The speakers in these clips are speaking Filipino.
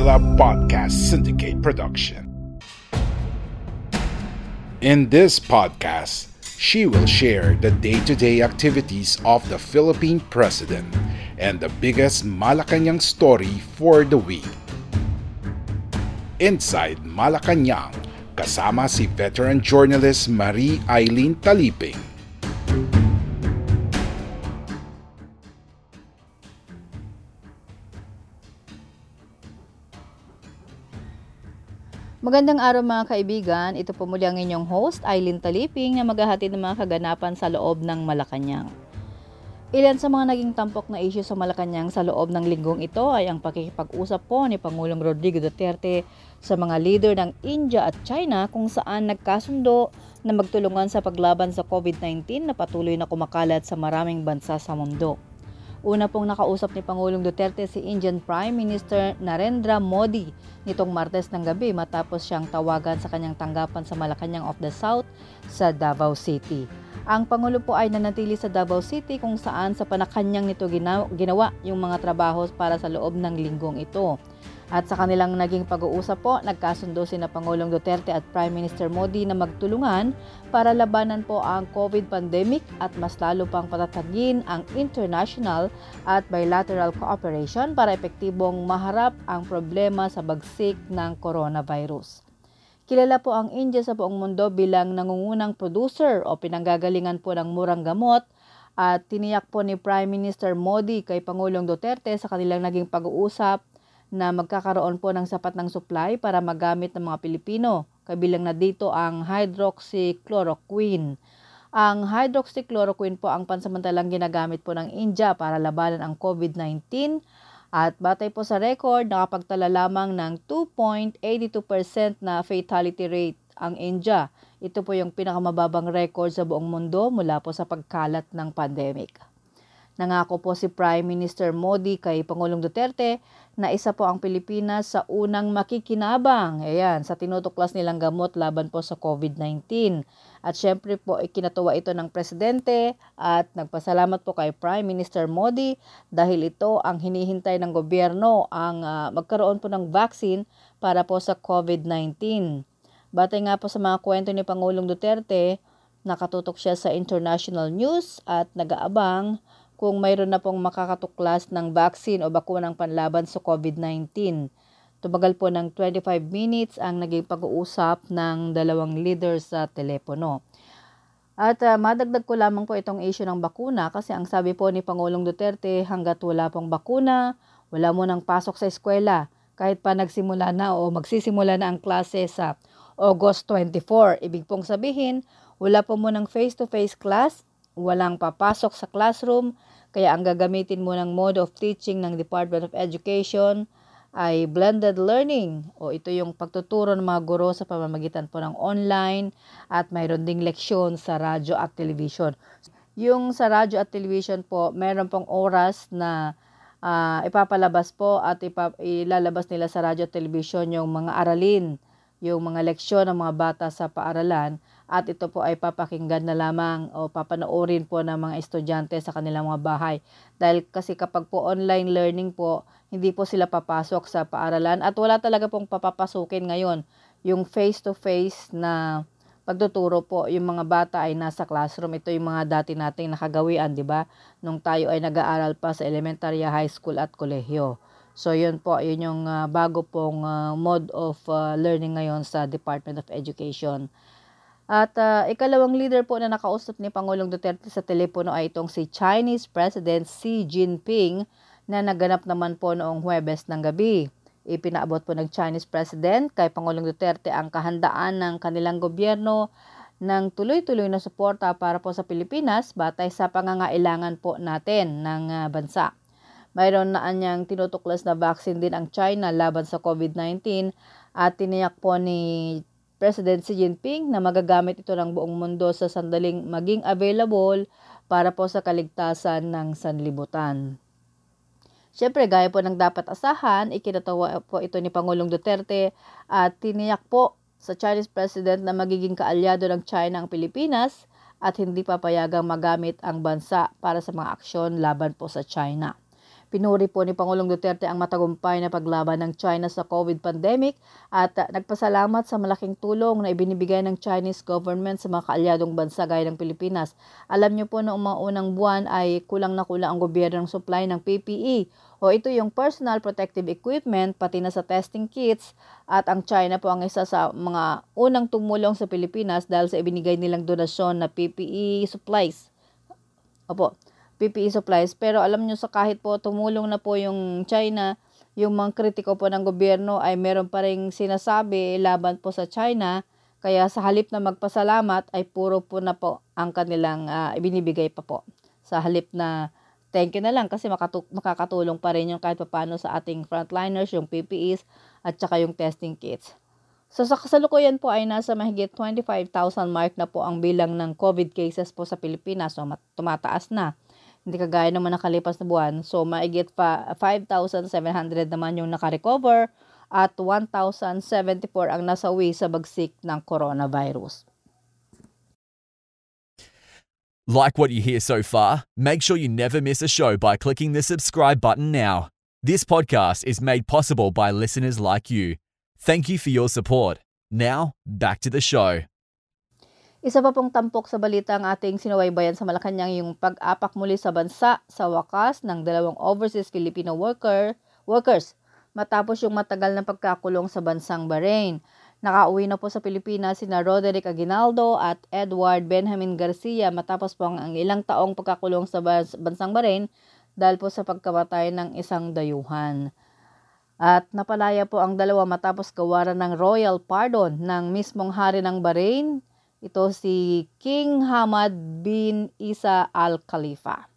Podcast Syndicate production. In this podcast, she will share the day to day activities of the Philippine president and the biggest Malacanang story for the week. Inside Malacanang, kasama si veteran journalist Marie Eileen Taliping. Magandang araw mga kaibigan, ito po muli ang inyong host, Eileen Taliping, na maghahatid ng mga kaganapan sa loob ng Malacanang. Ilan sa mga naging tampok na issue sa Malacanang sa loob ng linggong ito ay ang pakikipag-usap po ni Pangulong Rodrigo Duterte sa mga leader ng India at China kung saan nagkasundo na magtulungan sa paglaban sa COVID-19 na patuloy na kumakalat sa maraming bansa sa mundo. Una pong nakausap ni Pangulong Duterte si Indian Prime Minister Narendra Modi nitong Martes ng gabi matapos siyang tawagan sa kanyang tanggapan sa Malacanang of the South sa Davao City. Ang Pangulo po ay nanatili sa Davao City kung saan sa panakanyang nito ginawa yung mga trabaho para sa loob ng linggong ito. At sa kanilang naging pag-uusap po, nagkasundo si na Pangulong Duterte at Prime Minister Modi na magtulungan para labanan po ang COVID pandemic at mas lalo pang patatagin ang international at bilateral cooperation para epektibong maharap ang problema sa bagsik ng coronavirus. Kilala po ang India sa buong mundo bilang nangungunang producer o pinanggagalingan po ng murang gamot at tiniyak po ni Prime Minister Modi kay Pangulong Duterte sa kanilang naging pag-uusap na magkakaroon po ng sapat ng supply para magamit ng mga Pilipino. Kabilang na dito ang hydroxychloroquine. Ang hydroxychloroquine po ang pansamantalang ginagamit po ng India para labanan ang COVID-19 at batay po sa record, nakapagtala lamang ng 2.82% na fatality rate ang India. Ito po yung pinakamababang record sa buong mundo mula po sa pagkalat ng pandemic. Nangako po si Prime Minister Modi kay Pangulong Duterte na isa po ang Pilipinas sa unang makikinabang ayan, sa tinutuklas nilang gamot laban po sa COVID-19. At syempre po ikinatuwa ito ng Presidente at nagpasalamat po kay Prime Minister Modi dahil ito ang hinihintay ng gobyerno ang uh, magkaroon po ng vaccine para po sa COVID-19. Batay nga po sa mga kwento ni Pangulong Duterte, nakatutok siya sa international news at nag-aabang kung mayroon na pong makakatuklas ng vaccine o bakunang panlaban sa COVID-19. Tumagal po ng 25 minutes ang naging pag-uusap ng dalawang leaders sa telepono. At uh, madagdag ko lamang po itong issue ng bakuna kasi ang sabi po ni Pangulong Duterte hanggat wala pong bakuna, wala mo nang pasok sa eskwela kahit pa nagsimula na o magsisimula na ang klase sa August 24. Ibig pong sabihin, wala po mo ng face-to-face class, walang papasok sa classroom, kaya ang gagamitin mo ng mode of teaching ng Department of Education ay blended learning o ito yung pagtuturo ng mga guro sa pamamagitan po ng online at mayroon ding leksyon sa radyo at television. Yung sa radyo at television po, mayroon pong oras na uh, ipapalabas po at ipap- ilalabas nila sa radyo at television yung mga aralin, yung mga leksyon ng mga bata sa paaralan at ito po ay papakinggan na lamang o papanoorin po ng mga estudyante sa kanilang mga bahay. Dahil kasi kapag po online learning po, hindi po sila papasok sa paaralan at wala talaga pong papapasukin ngayon. Yung face-to-face na pagtuturo po, yung mga bata ay nasa classroom. Ito yung mga dati nating nakagawian, di ba? Nung tayo ay nag-aaral pa sa elementary, high school at kolehiyo. So yun po, yun yung uh, bago pong uh, mode of uh, learning ngayon sa Department of Education. At uh, ikalawang leader po na nakausap ni Pangulong Duterte sa telepono ay itong si Chinese President Xi Jinping na naganap naman po noong Huwebes ng gabi. Ipinaabot po ng Chinese President kay Pangulong Duterte ang kahandaan ng kanilang gobyerno ng tuloy-tuloy na suporta para po sa Pilipinas batay sa pangangailangan po natin ng uh, bansa. Mayroon na anyang tinutuklas na vaccine din ang China laban sa COVID-19 at tiniyak po ni President Xi Jinping na magagamit ito ng buong mundo sa sandaling maging available para po sa kaligtasan ng sanlibutan. Siyempre, gaya po ng dapat asahan, ikinatawa po ito ni Pangulong Duterte at tiniyak po sa Chinese President na magiging kaalyado ng China ang Pilipinas at hindi papayagang magamit ang bansa para sa mga aksyon laban po sa China. Pinuri po ni Pangulong Duterte ang matagumpay na paglaban ng China sa COVID pandemic at uh, nagpasalamat sa malaking tulong na ibinibigay ng Chinese government sa mga kaalyadong bansa gaya ng Pilipinas. Alam niyo po noong mga unang buwan ay kulang na kulang ang gobyerno ng supply ng PPE o ito yung personal protective equipment pati na sa testing kits at ang China po ang isa sa mga unang tumulong sa Pilipinas dahil sa ibinigay nilang donasyon na PPE supplies. Opo. PPE supplies. Pero alam nyo sa kahit po tumulong na po yung China, yung mga kritiko po ng gobyerno ay meron pa rin sinasabi laban po sa China. Kaya sa halip na magpasalamat ay puro po na po ang kanilang uh, ibinibigay pa po. Sa halip na thank you na lang kasi makatu- makakatulong pa rin yung kahit paano sa ating frontliners, yung PPEs at saka yung testing kits. So sa kasalukuyan po ay nasa mahigit 25,000 mark na po ang bilang ng COVID cases po sa Pilipinas. So tumataas na. Hindi kagaya naman nakalipas na buwan. So, maigit pa 5,700 naman yung nakarecover at 1,074 ang nasawi sa bagsik ng coronavirus. Like what you hear so far? Make sure you never miss a show by clicking the subscribe button now. This podcast is made possible by listeners like you. Thank you for your support. Now, back to the show. Isa pa pong tampok sa balita ang ating sinuwaybayan sa Malacanang yung pag-apak muli sa bansa sa wakas ng dalawang overseas Filipino worker, workers matapos yung matagal na pagkakulong sa bansang Bahrain. Nakauwi na po sa Pilipinas sina Roderick Aguinaldo at Edward Benjamin Garcia matapos po ang ilang taong pagkakulong sa bansang Bahrain dahil po sa pagkamatay ng isang dayuhan. At napalaya po ang dalawa matapos gawaran ng royal pardon ng mismong hari ng Bahrain ito si King Hamad bin Isa Al-Khalifa.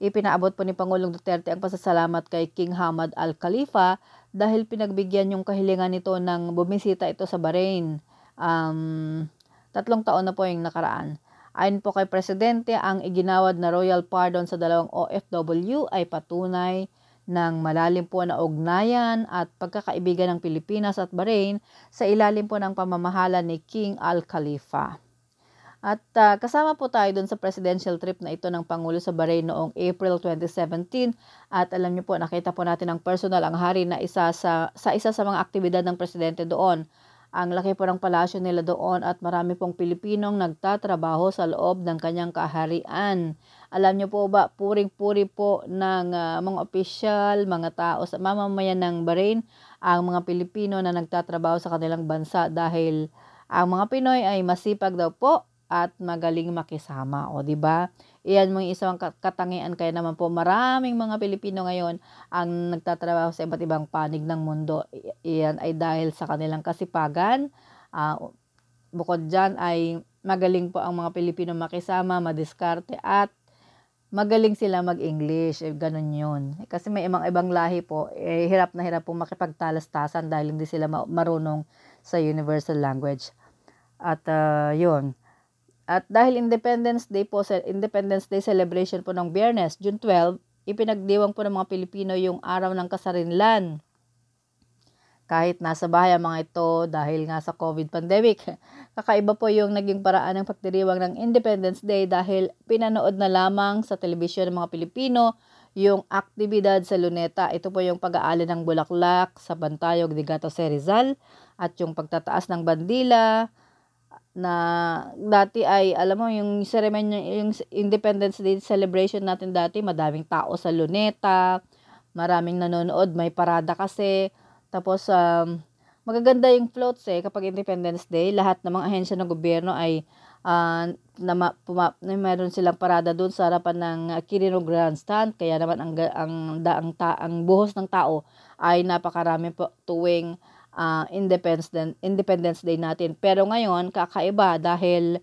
Ipinaabot po ni Pangulong Duterte ang pasasalamat kay King Hamad Al-Khalifa dahil pinagbigyan yung kahilingan nito ng bumisita ito sa Bahrain. Um, tatlong taon na po yung nakaraan. Ayon po kay Presidente, ang iginawad na royal pardon sa dalawang OFW ay patunay ng malalim po na ugnayan at pagkakaibigan ng Pilipinas at Bahrain sa ilalim po ng pamamahala ni King Al-Khalifa. At uh, kasama po tayo dun sa presidential trip na ito ng Pangulo sa Bahrain noong April 2017 at alam niyo po nakita po natin ang personal ang hari na isa sa, sa isa sa mga aktibidad ng presidente doon. Ang laki po ng palasyo nila doon at marami pong Pilipinong nagtatrabaho sa loob ng kanyang kaharian. Alam niyo po ba, puring-puri po ng uh, mga opisyal, mga tao sa mamamayan ng Bahrain, ang mga Pilipino na nagtatrabaho sa kanilang bansa dahil ang mga Pinoy ay masipag daw po at magaling makisama. O, di ba? Iyan mga isang katangian kaya naman po maraming mga Pilipino ngayon ang nagtatrabaho sa iba't ibang panig ng mundo. Iyan ay dahil sa kanilang kasipagan. Uh, bukod dyan ay magaling po ang mga Pilipino makisama, madiskarte at magaling sila mag-English, eh, ganun yun. Kasi may ibang ibang lahi po, eh, hirap na hirap po makipagtalastasan dahil hindi sila marunong sa universal language. At uh, yun. At dahil Independence Day po, Independence Day celebration po ng Biyernes, June 12, ipinagdiwang po ng mga Pilipino yung araw ng kasarinlan. Kahit nasa bahay ang mga ito dahil nga sa COVID pandemic. Kakaiba po yung naging paraan ng pagdiriwang ng Independence Day dahil pinanood na lamang sa telebisyon ng mga Pilipino yung aktibidad sa Luneta. Ito po yung pag-aali ng bulaklak sa Bantayog de Gato Rizal at yung pagtataas ng bandila na dati ay alam mo yung ceremony yung Independence Day celebration natin dati madaming tao sa Luneta maraming nanonood may parada kasi tapos, um, magaganda yung floats eh kapag Independence Day. Lahat ng mga ahensya ng gobyerno ay uh, na, puma, na meron silang parada doon sa harapan ng Quirino Grandstand. Kaya naman ang, ang, ang, ta, ang buhos ng tao ay napakarami po tuwing uh, Independence, Independence Day natin. Pero ngayon, kakaiba dahil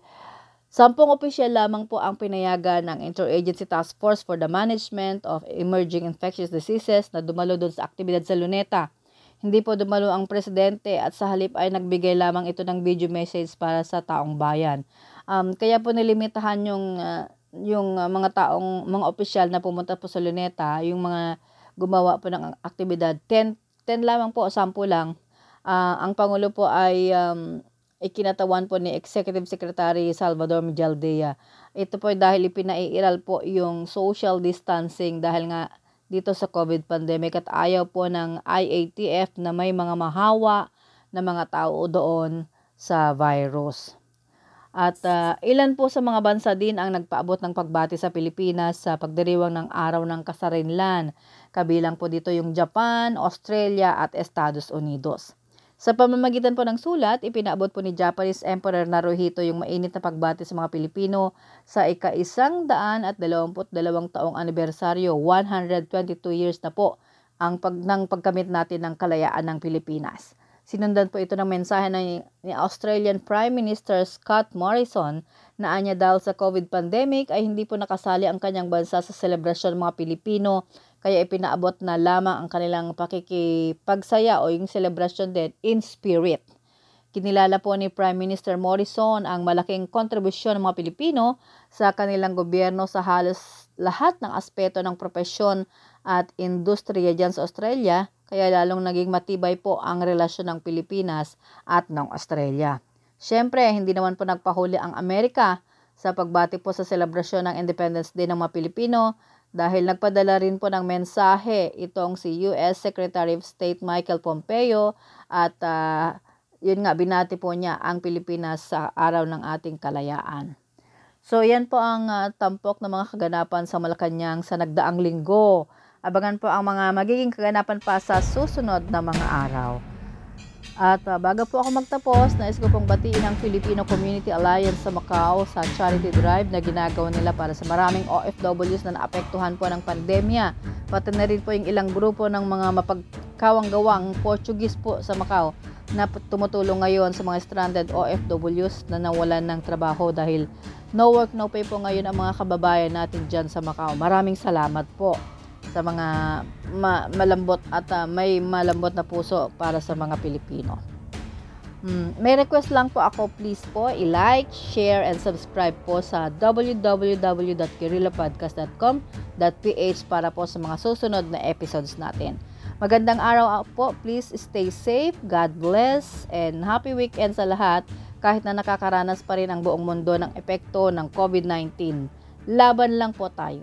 Sampung opisyal lamang po ang pinayagan ng Interagency Task Force for the Management of Emerging Infectious Diseases na dumalo doon sa aktibidad sa Luneta. Hindi po dumalo ang presidente at sa halip ay nagbigay lamang ito ng video message para sa taong bayan. Um, kaya po nilimitahan yung uh, yung uh, mga taong mga opisyal na pumunta po sa Luneta, yung mga gumawa po ng aktibidad, 10 10 lamang po, 10 lang. Uh, ang pangulo po ay um, ikinatawan po ni Executive Secretary Salvador Mijaldea. Ito po dahil ipinaiiral po yung social distancing dahil nga dito sa COVID pandemic at ayaw po ng IATF na may mga mahawa na mga tao doon sa virus. At uh, ilan po sa mga bansa din ang nagpaabot ng pagbati sa Pilipinas sa pagdiriwang ng Araw ng Kasarinlan. Kabilang po dito yung Japan, Australia at Estados Unidos. Sa pamamagitan po ng sulat, ipinaabot po ni Japanese Emperor Naruhito yung mainit na pagbati sa mga Pilipino sa ika-isang daan at dalawamput dalawang taong anibersaryo, 122 years na po ang pag, ng pagkamit natin ng kalayaan ng Pilipinas. Sinundan po ito ng mensahe ng, ni Australian Prime Minister Scott Morrison na anya dahil sa COVID pandemic ay hindi po nakasali ang kanyang bansa sa selebrasyon ng mga Pilipino kaya ipinaabot na lamang ang kanilang pakikipagsaya o yung celebration din in spirit. Kinilala po ni Prime Minister Morrison ang malaking kontribusyon ng mga Pilipino sa kanilang gobyerno sa halos lahat ng aspeto ng propesyon at industriya dyan sa Australia, kaya lalong naging matibay po ang relasyon ng Pilipinas at ng Australia. Siyempre, hindi naman po nagpahuli ang Amerika sa pagbati po sa selebrasyon ng Independence Day ng mga Pilipino dahil nagpadala rin po ng mensahe itong si US Secretary of State Michael Pompeo at uh, yun nga binati po niya ang Pilipinas sa araw ng ating kalayaan. So yan po ang uh, tampok ng mga kaganapan sa Malacanang sa nagdaang linggo. Abangan po ang mga magiging kaganapan pa sa susunod na mga araw. At uh, bago po ako magtapos, nais ko pong batiin ang Filipino Community Alliance sa Macau sa charity drive na ginagawa nila para sa maraming OFWs na naapektuhan po ng pandemya. Pati na rin po yung ilang grupo ng mga mapagkawang-gawang Portuguese po sa Macau na tumutulong ngayon sa mga stranded OFWs na nawalan ng trabaho dahil no work, no pay po ngayon ang mga kababayan natin dyan sa Macau. Maraming salamat po sa mga ma- malambot at uh, may malambot na puso para sa mga Pilipino. Hmm, may request lang po ako, please po, i-like, share, and subscribe po sa www.guerrillapodcast.com.ph para po sa mga susunod na episodes natin. Magandang araw po, please stay safe, God bless, and happy weekend sa lahat kahit na nakakaranas pa rin ang buong mundo ng epekto ng COVID-19. Laban lang po tayo.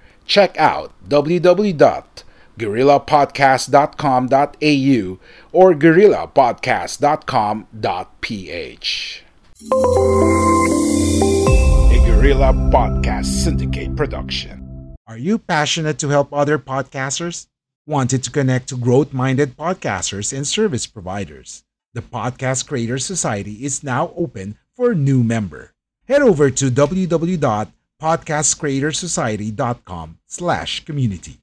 check out www.guerrillapodcast.com.au or guerrillapodcast.com.ph. A Guerrilla Podcast Syndicate production. Are you passionate to help other podcasters? Wanted to connect to growth minded podcasters and service providers? The Podcast Creators Society is now open for a new member. Head over to www podcastcreatorsociety.com slash community.